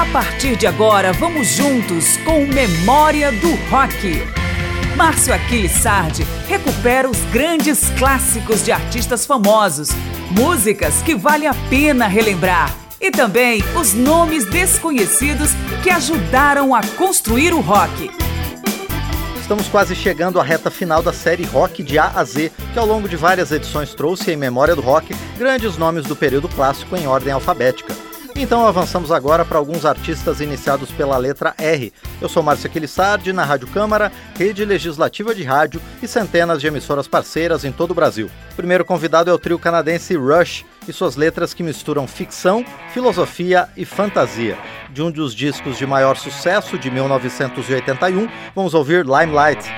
A partir de agora, vamos juntos com Memória do Rock. Márcio Aquiles Sardi recupera os grandes clássicos de artistas famosos, músicas que vale a pena relembrar e também os nomes desconhecidos que ajudaram a construir o rock. Estamos quase chegando à reta final da série Rock de A a Z, que ao longo de várias edições trouxe em memória do rock grandes nomes do período clássico em ordem alfabética. Então avançamos agora para alguns artistas iniciados pela letra R. Eu sou Márcio Aquilissardi, na Rádio Câmara, rede legislativa de rádio e centenas de emissoras parceiras em todo o Brasil. O primeiro convidado é o trio canadense Rush e suas letras que misturam ficção, filosofia e fantasia. De um dos discos de maior sucesso de 1981, vamos ouvir Limelight.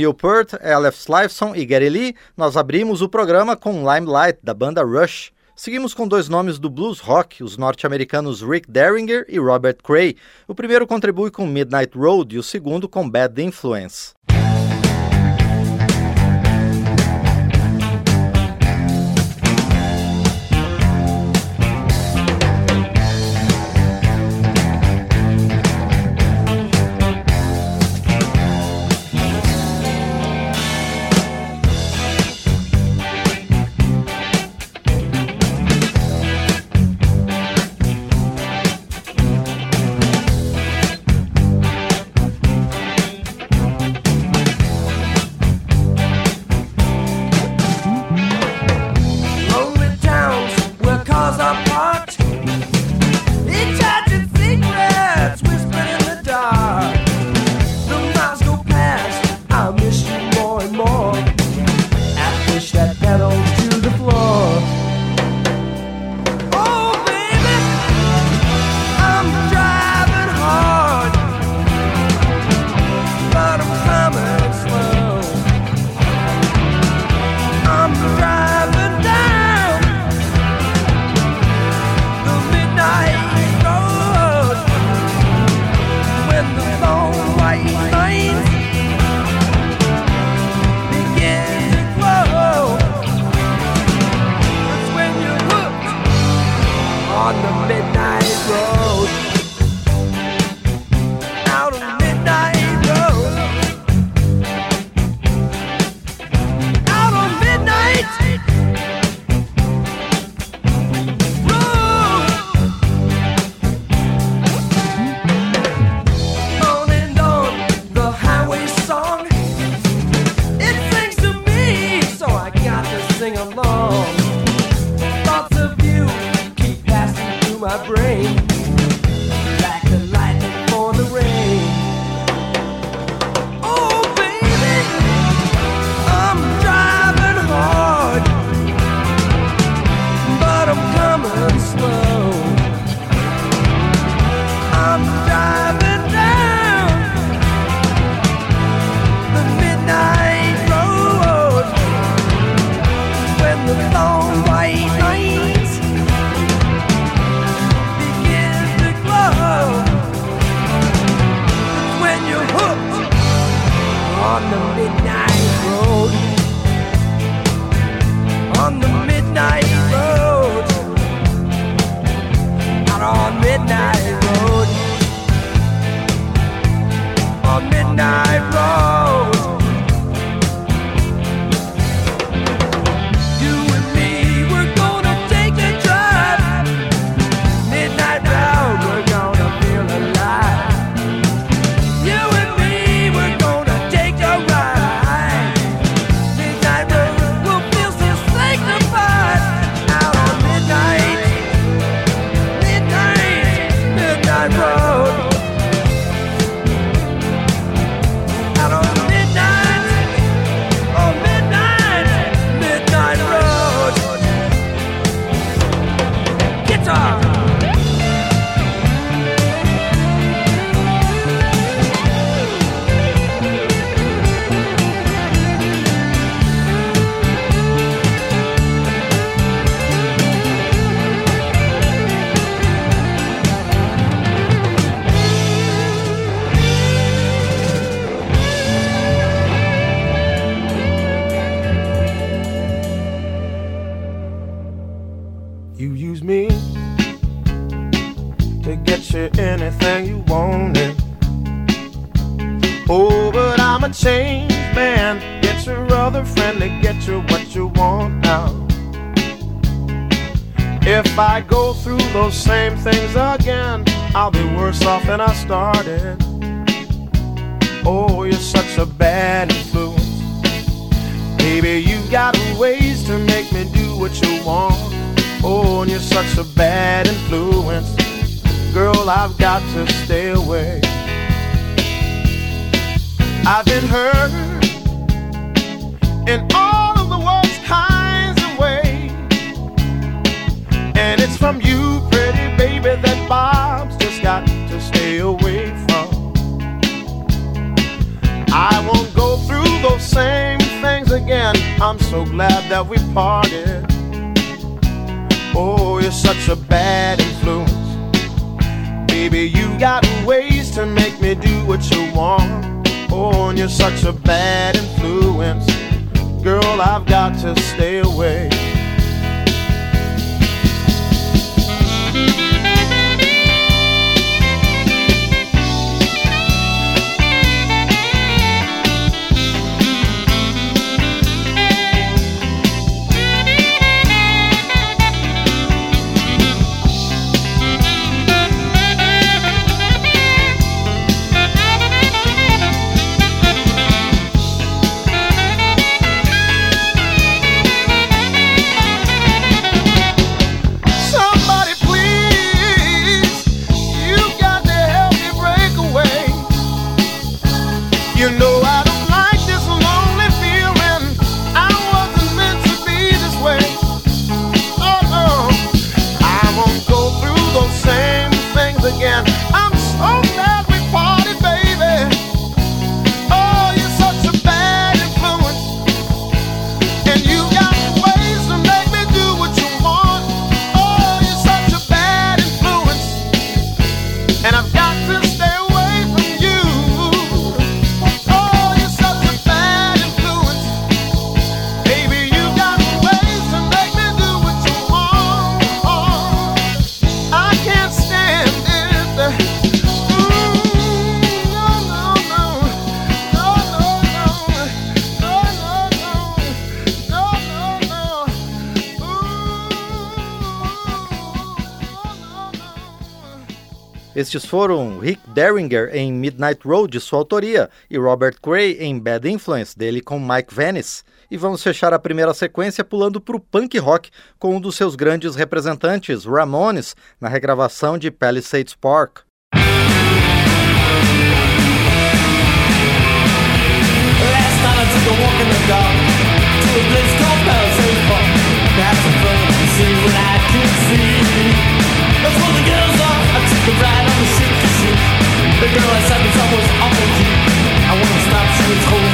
Neil Peart, Aleph Slifeson e Gary Lee, nós abrimos o programa com Limelight, da banda Rush. Seguimos com dois nomes do blues rock, os norte-americanos Rick Derringer e Robert Cray. O primeiro contribui com Midnight Road e o segundo com Bad Influence. my brain. you what you want now. If I go through those same things again, I'll be worse off than I started. Oh, you're such a bad influence. Baby, you got ways to make me do what you want. Oh, and you're such a bad influence. Girl, I've got to stay away. I've been hurt and all And it's from you, pretty baby, that Bob's just got to stay away from. I won't go through those same things again. I'm so glad that we parted. Oh, you're such a bad influence. Baby, you got ways to make me do what you want. Oh, and you're such a bad influence. Girl, I've got to stay away. Thank you. Estes foram Rick Derringer em Midnight Road, de sua autoria, e Robert Cray em Bad Influence, dele com Mike Venice. E vamos fechar a primeira sequência pulando para o punk rock com um dos seus grandes representantes, Ramones, na regravação de Palisades Park. The girl I said was almost awful cute. I wanna stop, she was holding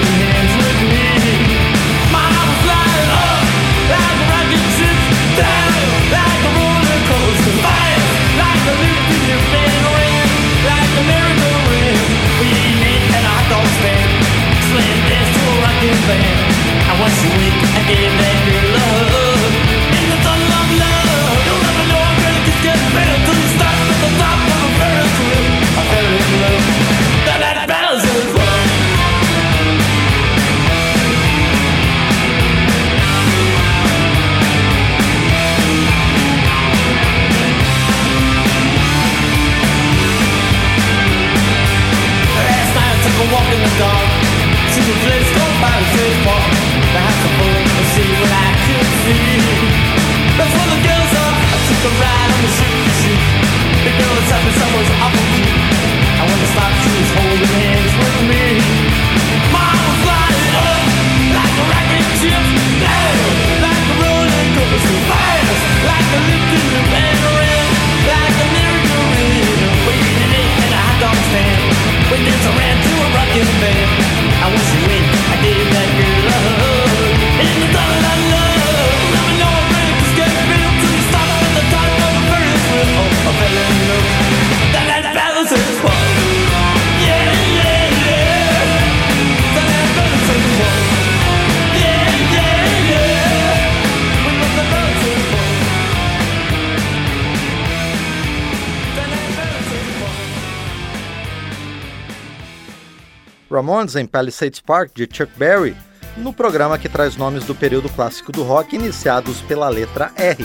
Ramones em Palisades Park, de Chuck Berry, no programa que traz nomes do período clássico do rock iniciados pela letra R.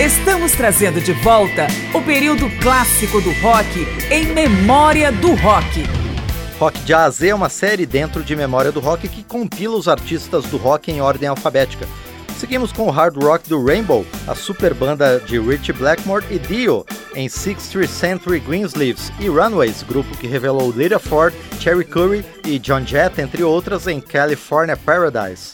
Estamos trazendo de volta o período clássico do rock em memória do rock. Rock de A a Z é uma série dentro de Memória do Rock que compila os artistas do rock em ordem alfabética. Seguimos com o hard rock do Rainbow, a super banda de Richie Blackmore e Dio, em 60th Century Greensleeves e Runways, grupo que revelou Lita Ford, Cherry Curry e John Jett, entre outras, em California Paradise.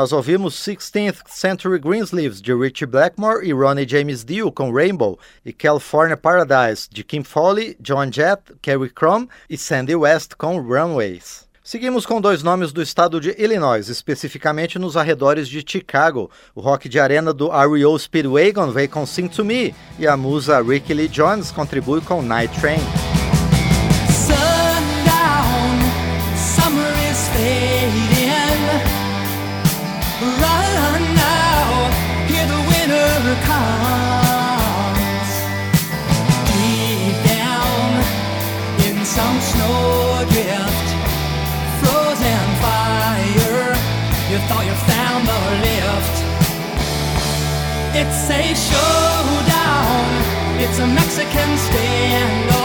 Nós ouvimos 16th Century Greensleeves de Richie Blackmore e Ronnie James Dio com Rainbow e California Paradise de Kim Foley, John Jett, Kerry Crum e Sandy West com Runways. Seguimos com dois nomes do estado de Illinois, especificamente nos arredores de Chicago. O rock de arena do REO Speedwagon veio com Sing to Me e a musa Ricky Lee Jones contribui com Night Train. Sundown, thought you found the lift. It's a showdown. It's a Mexican standoff.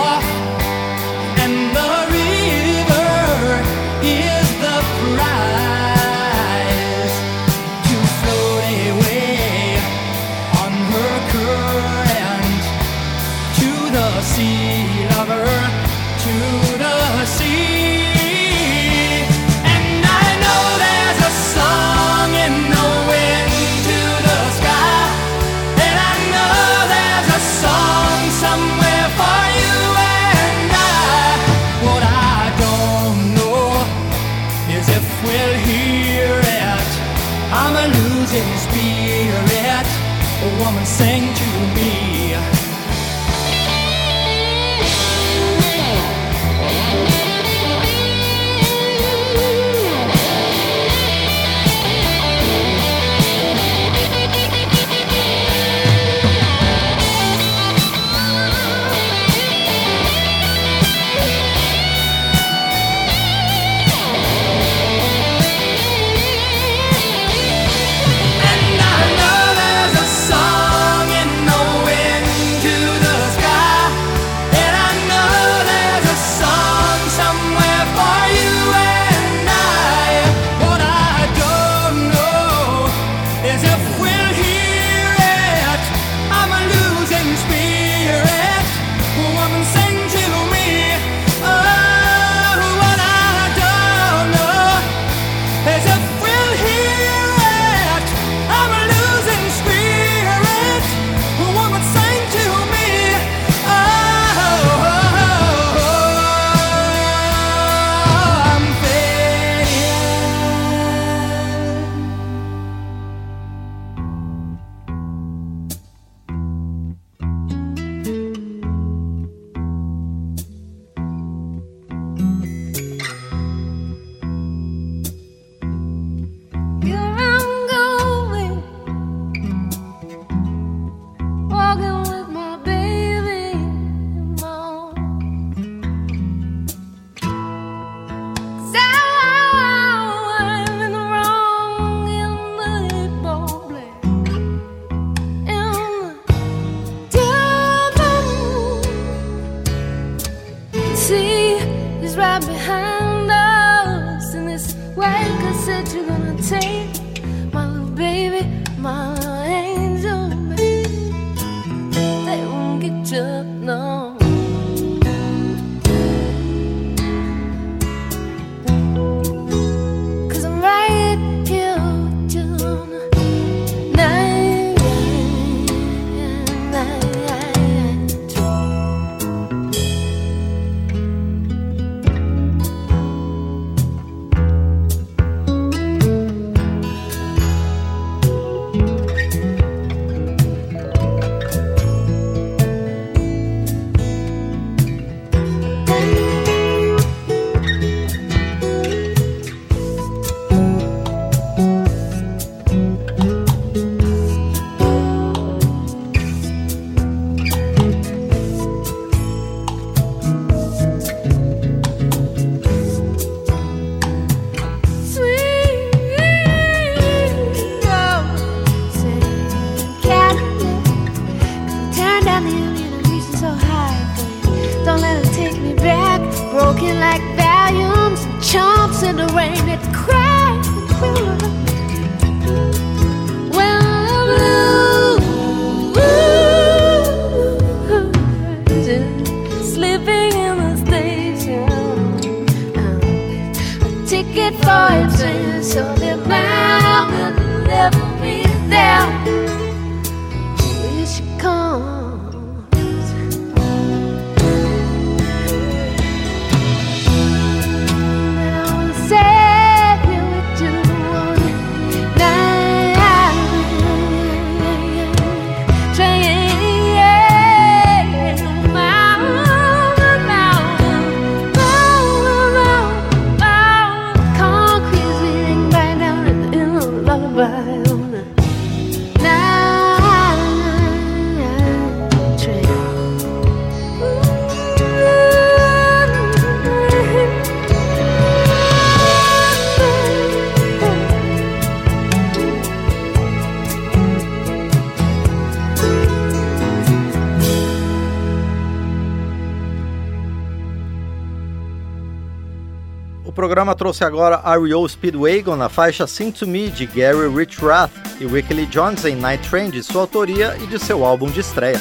Programa trouxe agora R.E.O. Speedwagon na faixa Sing to Me de Gary Richrath e Wickley Jones em Night Train de sua autoria e de seu álbum de estreia.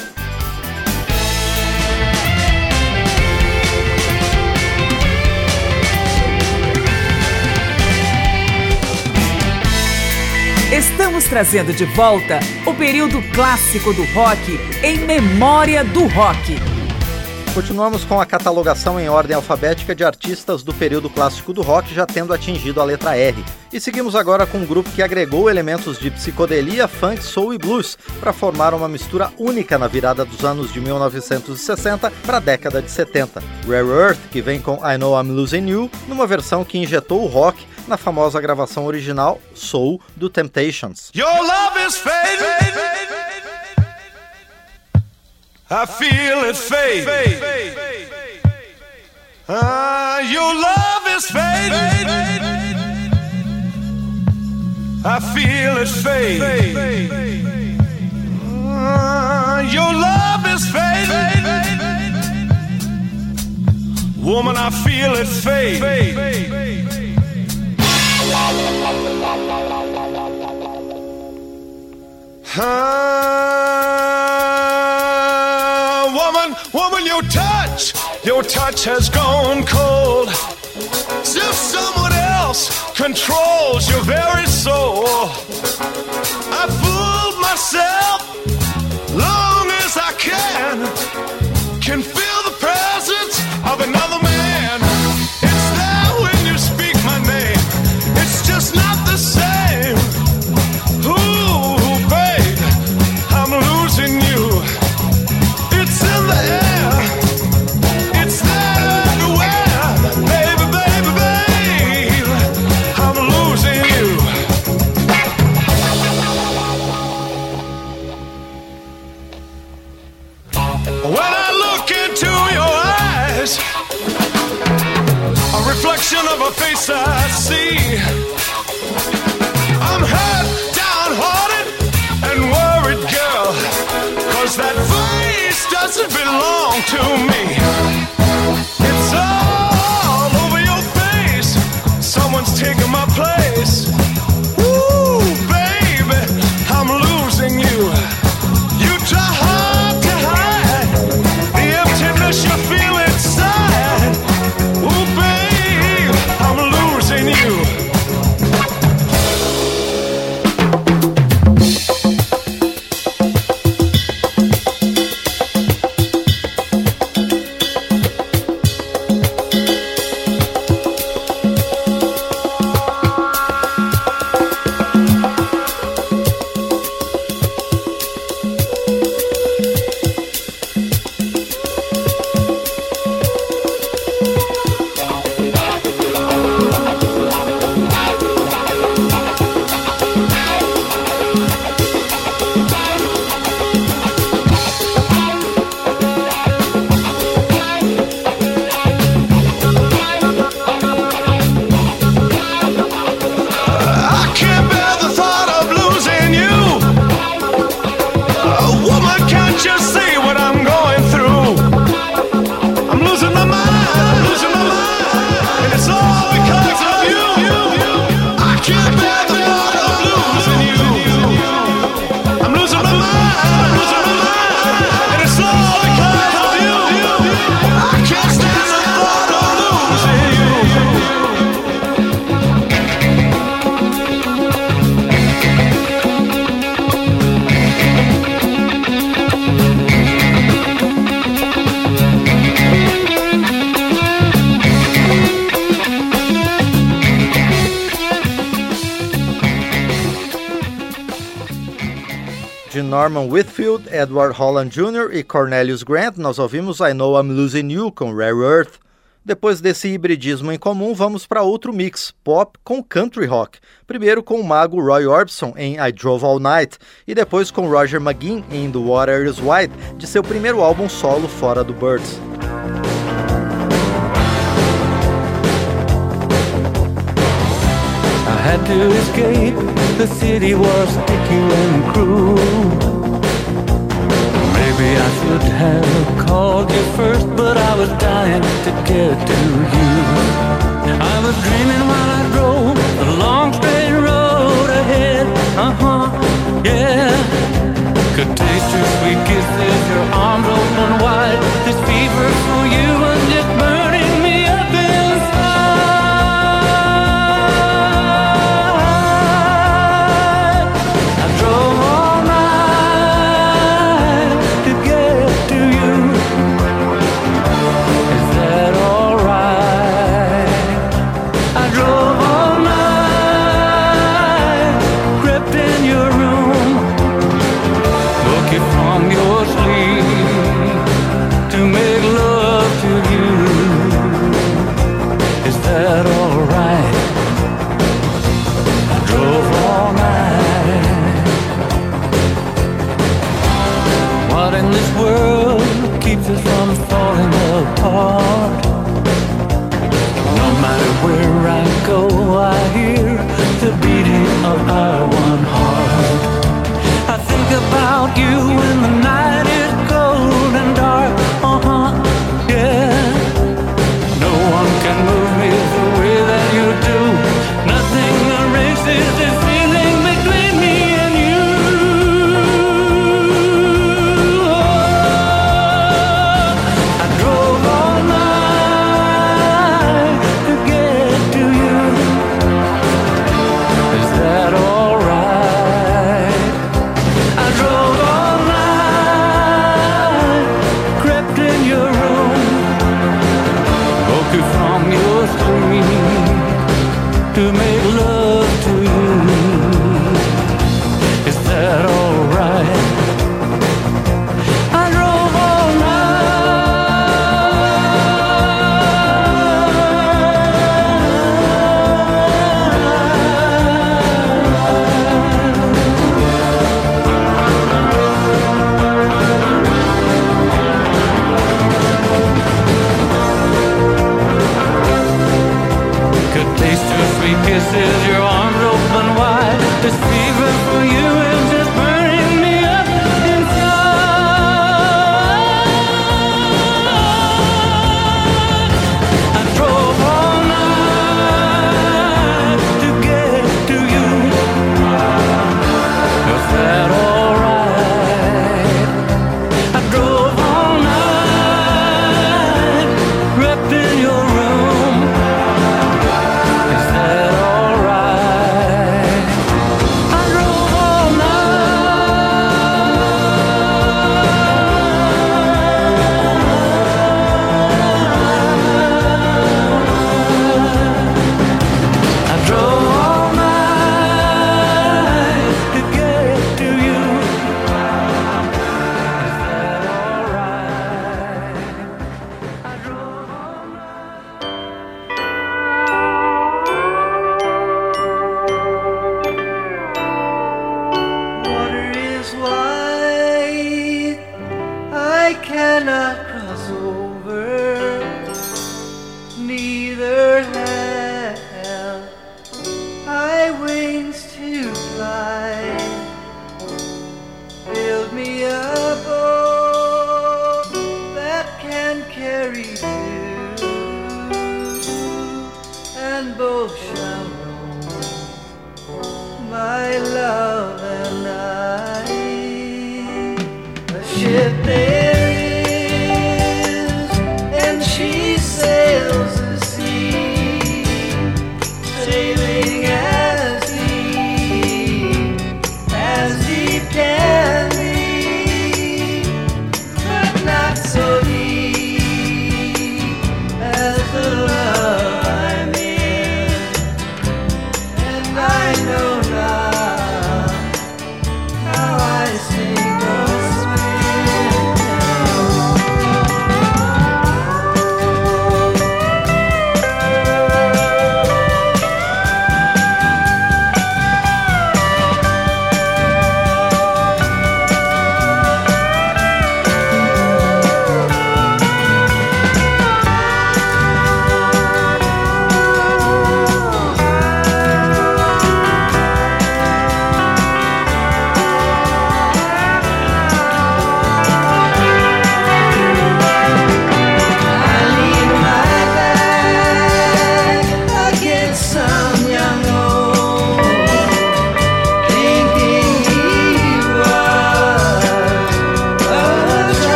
Estamos trazendo de volta o período clássico do rock em memória do rock. Continuamos com a catalogação em ordem alfabética de artistas do período clássico do rock, já tendo atingido a letra R. E seguimos agora com um grupo que agregou elementos de psicodelia, funk, soul e blues para formar uma mistura única na virada dos anos de 1960 para a década de 70. Rare Earth, que vem com I Know I'm Losing You, numa versão que injetou o rock na famosa gravação original Soul do Temptations. Your love is fading. I feel it fade. Ah, your love is fading. I feel it fade. Ah, your love is fading. Woman, I feel it fade. Ah, Woman, your touch, your touch has gone cold. As if someone else controls your very soul. I fooled myself Norman Whitfield, Edward Holland Jr. e Cornelius Grant, nós ouvimos I Know I'm Losing You com Rare Earth. Depois desse hibridismo em comum, vamos para outro mix, pop com country rock. Primeiro com o mago Roy Orbison em I Drove All Night e depois com Roger McGinn em The Water Is Wide, de seu primeiro álbum solo fora do Birds. To escape, the city was sticky and cruel. Maybe I should have called you first, but I was dying to get to you. I was dreaming while I drove the long straight road ahead. Uh huh, yeah. Could taste your sweet kisses, your arms open wide. This fever for you.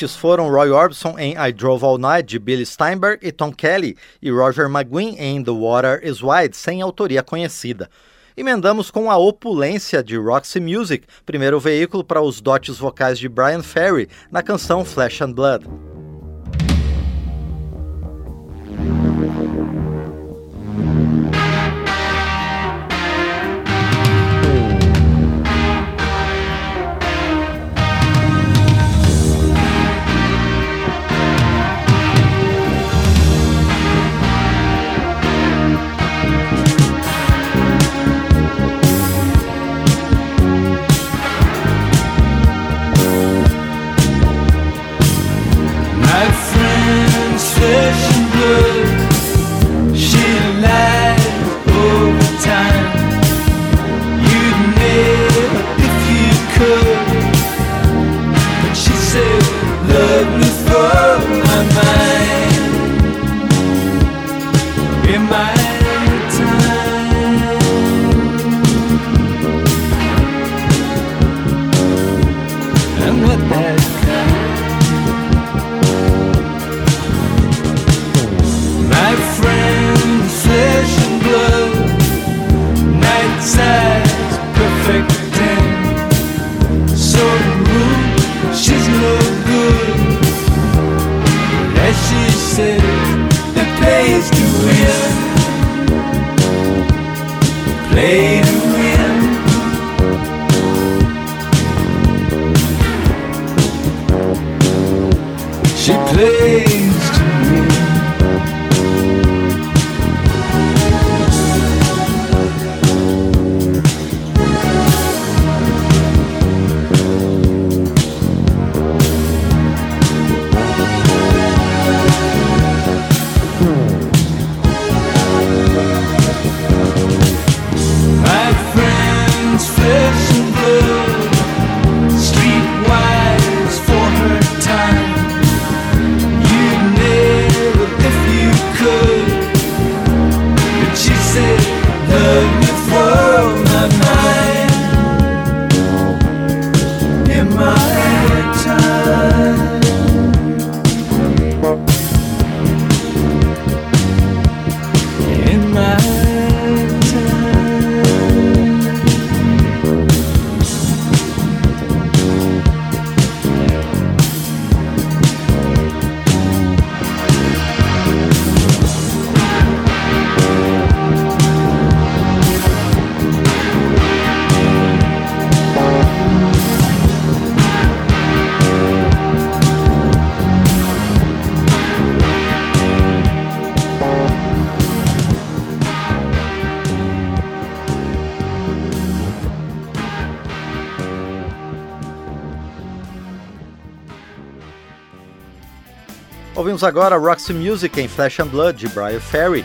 Estes foram Roy Orbison em I Drove All Night, de Billy Steinberg e Tom Kelly, e Roger McGuinn em The Water is Wide, sem autoria conhecida. Emendamos com a opulência de Roxy Music, primeiro veículo para os dotes vocais de Brian Ferry, na canção Flesh and Blood. good. Ouvimos agora Roxy Music em Flesh and Blood de Brian Ferry.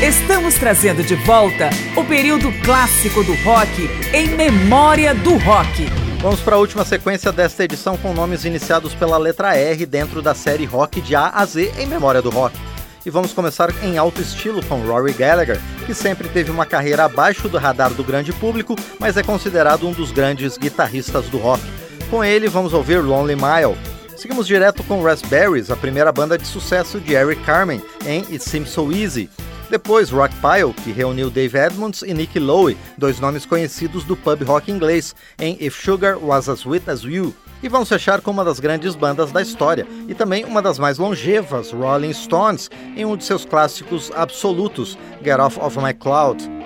Estamos trazendo de volta o período clássico do rock em memória do rock. Vamos para a última sequência desta edição com nomes iniciados pela letra R dentro da série Rock de A a Z em memória do rock. E vamos começar em alto estilo com Rory Gallagher, que sempre teve uma carreira abaixo do radar do grande público, mas é considerado um dos grandes guitarristas do rock. Com ele, vamos ouvir Lonely Mile. Seguimos direto com Raspberries, a primeira banda de sucesso de Eric Carmen, em It Seems So Easy. Depois, Rockpile, que reuniu Dave Edmonds e Nick Lowe, dois nomes conhecidos do pub rock inglês, em If Sugar Was As Sweet As You. E vamos fechar com uma das grandes bandas da história, e também uma das mais longevas, Rolling Stones, em um de seus clássicos absolutos, Get Off of My Cloud.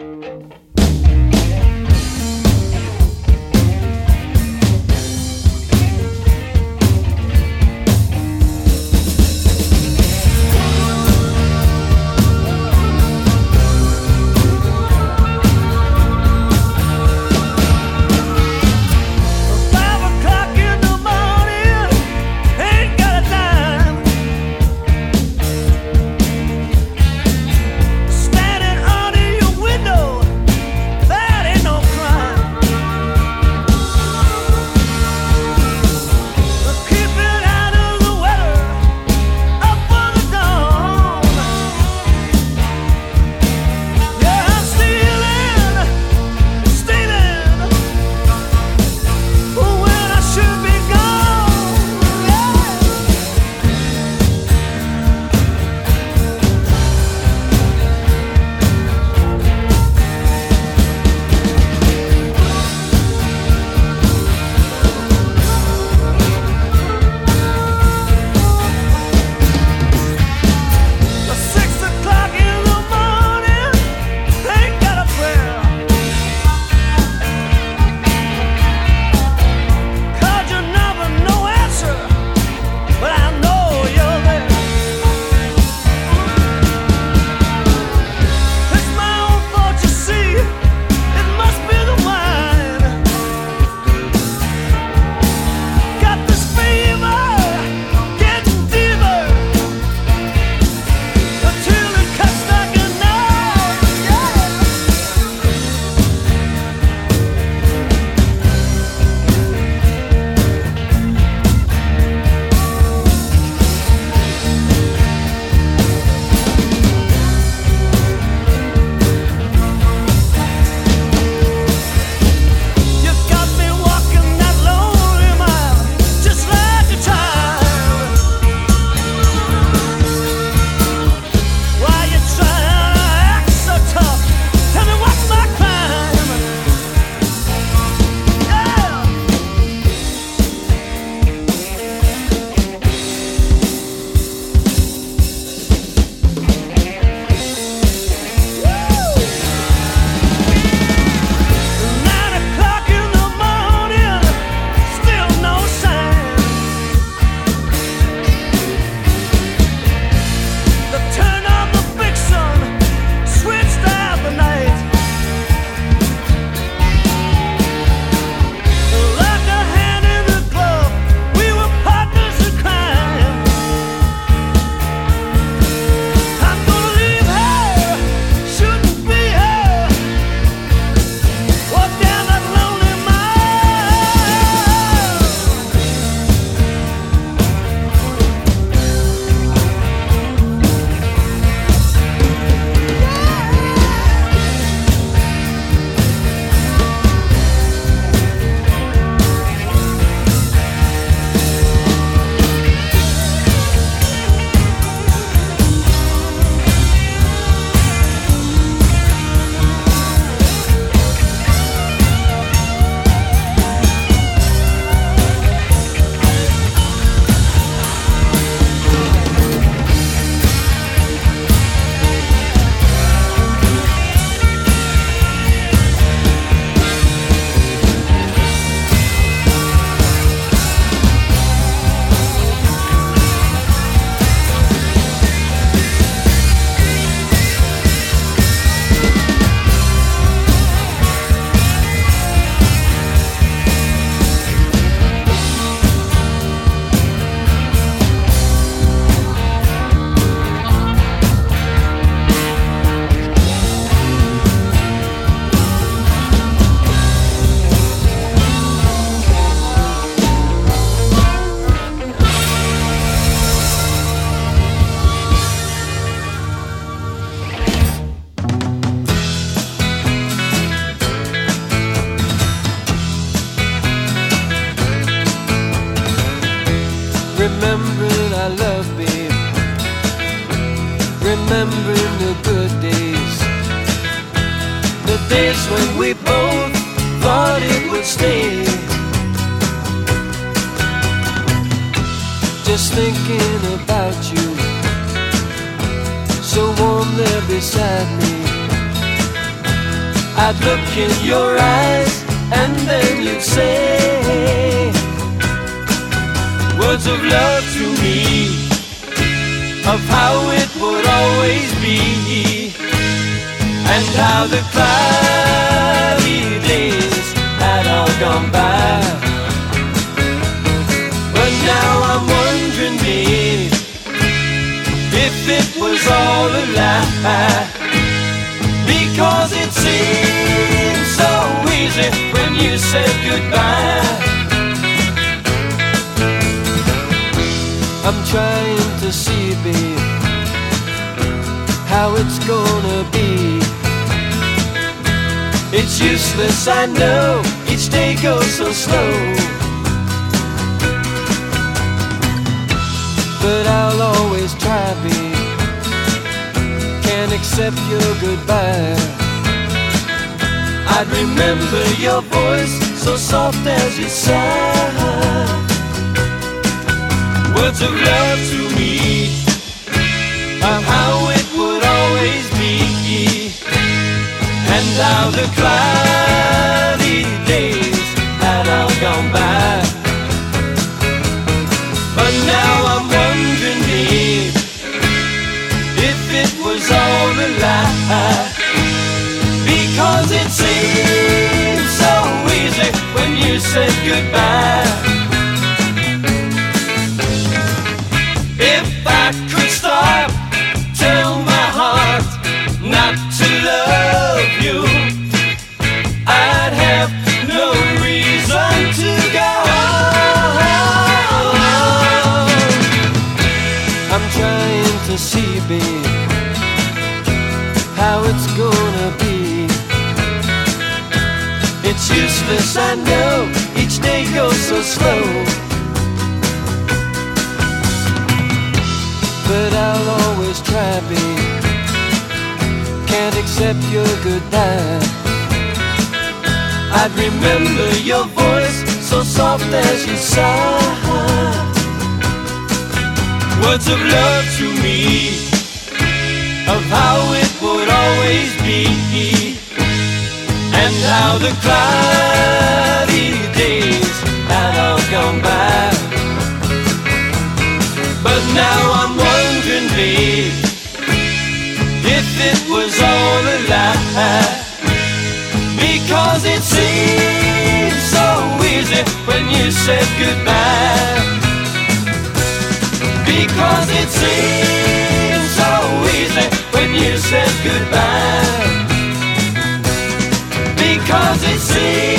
To see, babe, how it's gonna be. It's useless, I know, each day goes so slow. But I'll always try, babe. Can't accept your goodbye. I'd remember your voice so soft as you sigh words of love to of how it would always be. And how the cloudy days had all gone by. But now I'm wondering babe if it was all a lie. Because it seemed so easy when you said goodbye useless, I know, each day goes so slow. but I'll always try, babe. Can't accept your goodbye. I'd remember your voice so soft as you sigh. Words of love to me, of how it would always be, how the cloudy days had all gone by. But now I'm wondering, babe, if it was all a lie. Because it seemed so easy when you said goodbye. Because it seemed so easy when you said goodbye. Because it seemed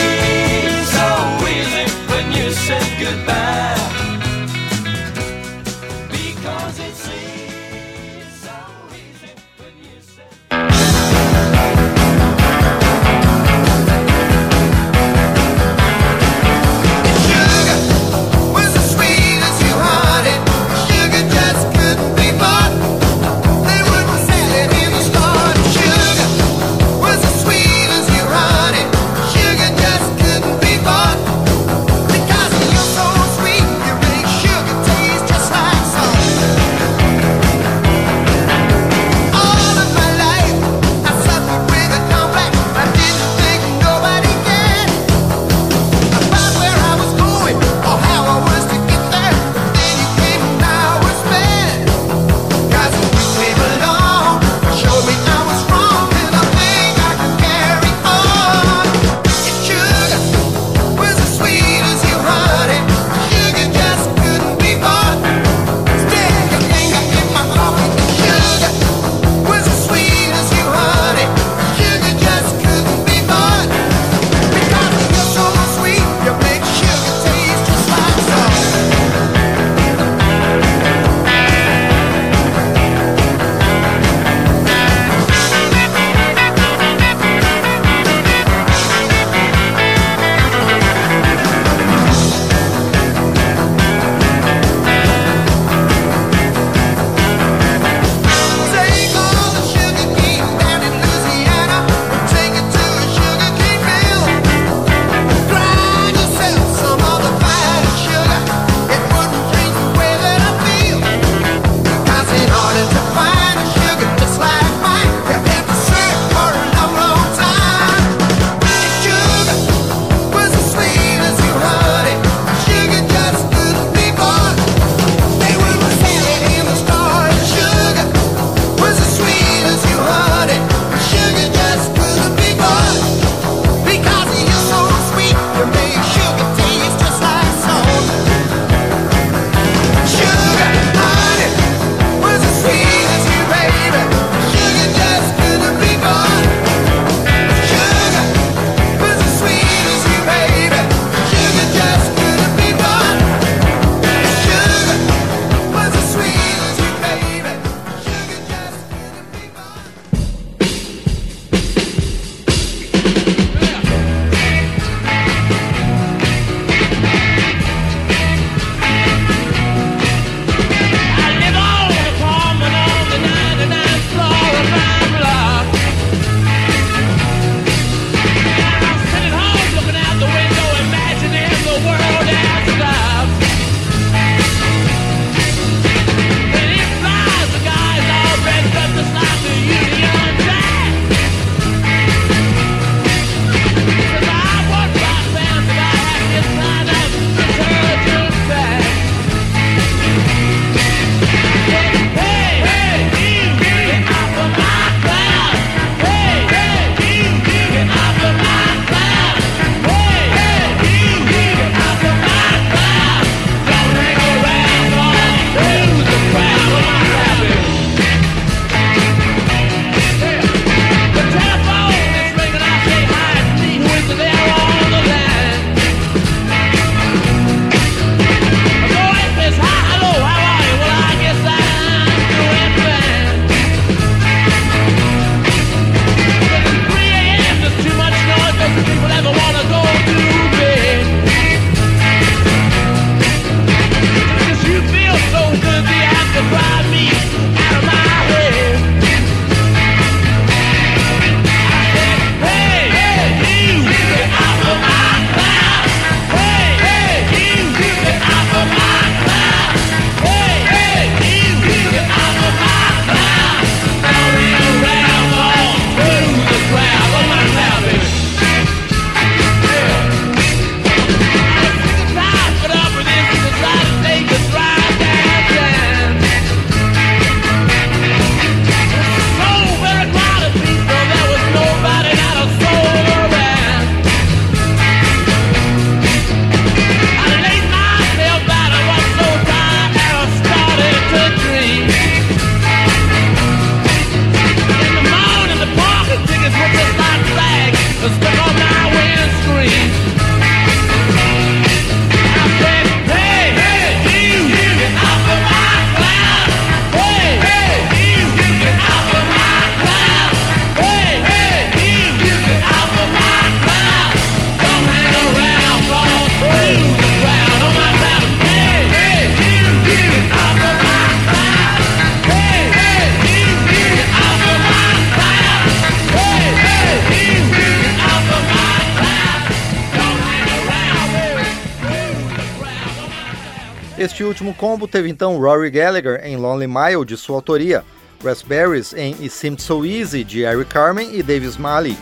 Último combo teve então Rory Gallagher em Lonely Mile, de sua autoria, Raspberries em It Seemed So Easy, de Eric Carmen e Dave Smalley,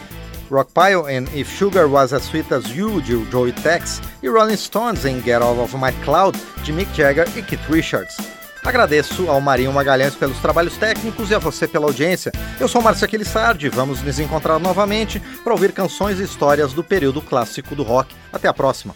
Rockpile em If Sugar Was As Sweet As You, de Joey Tex, e Rolling Stones em Get Out of My Cloud, de Mick Jagger e Keith Richards. Agradeço ao Marinho Magalhães pelos trabalhos técnicos e a você pela audiência. Eu sou Márcio Aquilissardi, vamos nos encontrar novamente para ouvir canções e histórias do período clássico do rock. Até a próxima!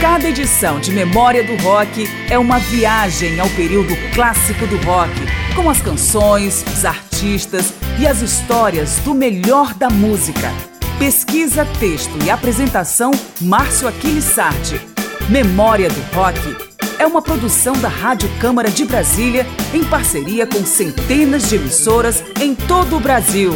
Cada edição de Memória do Rock é uma viagem ao período clássico do rock, com as canções, os artistas e as histórias do melhor da música. Pesquisa, texto e apresentação Márcio Aquiles Sardi. Memória do Rock é uma produção da Rádio Câmara de Brasília em parceria com centenas de emissoras em todo o Brasil.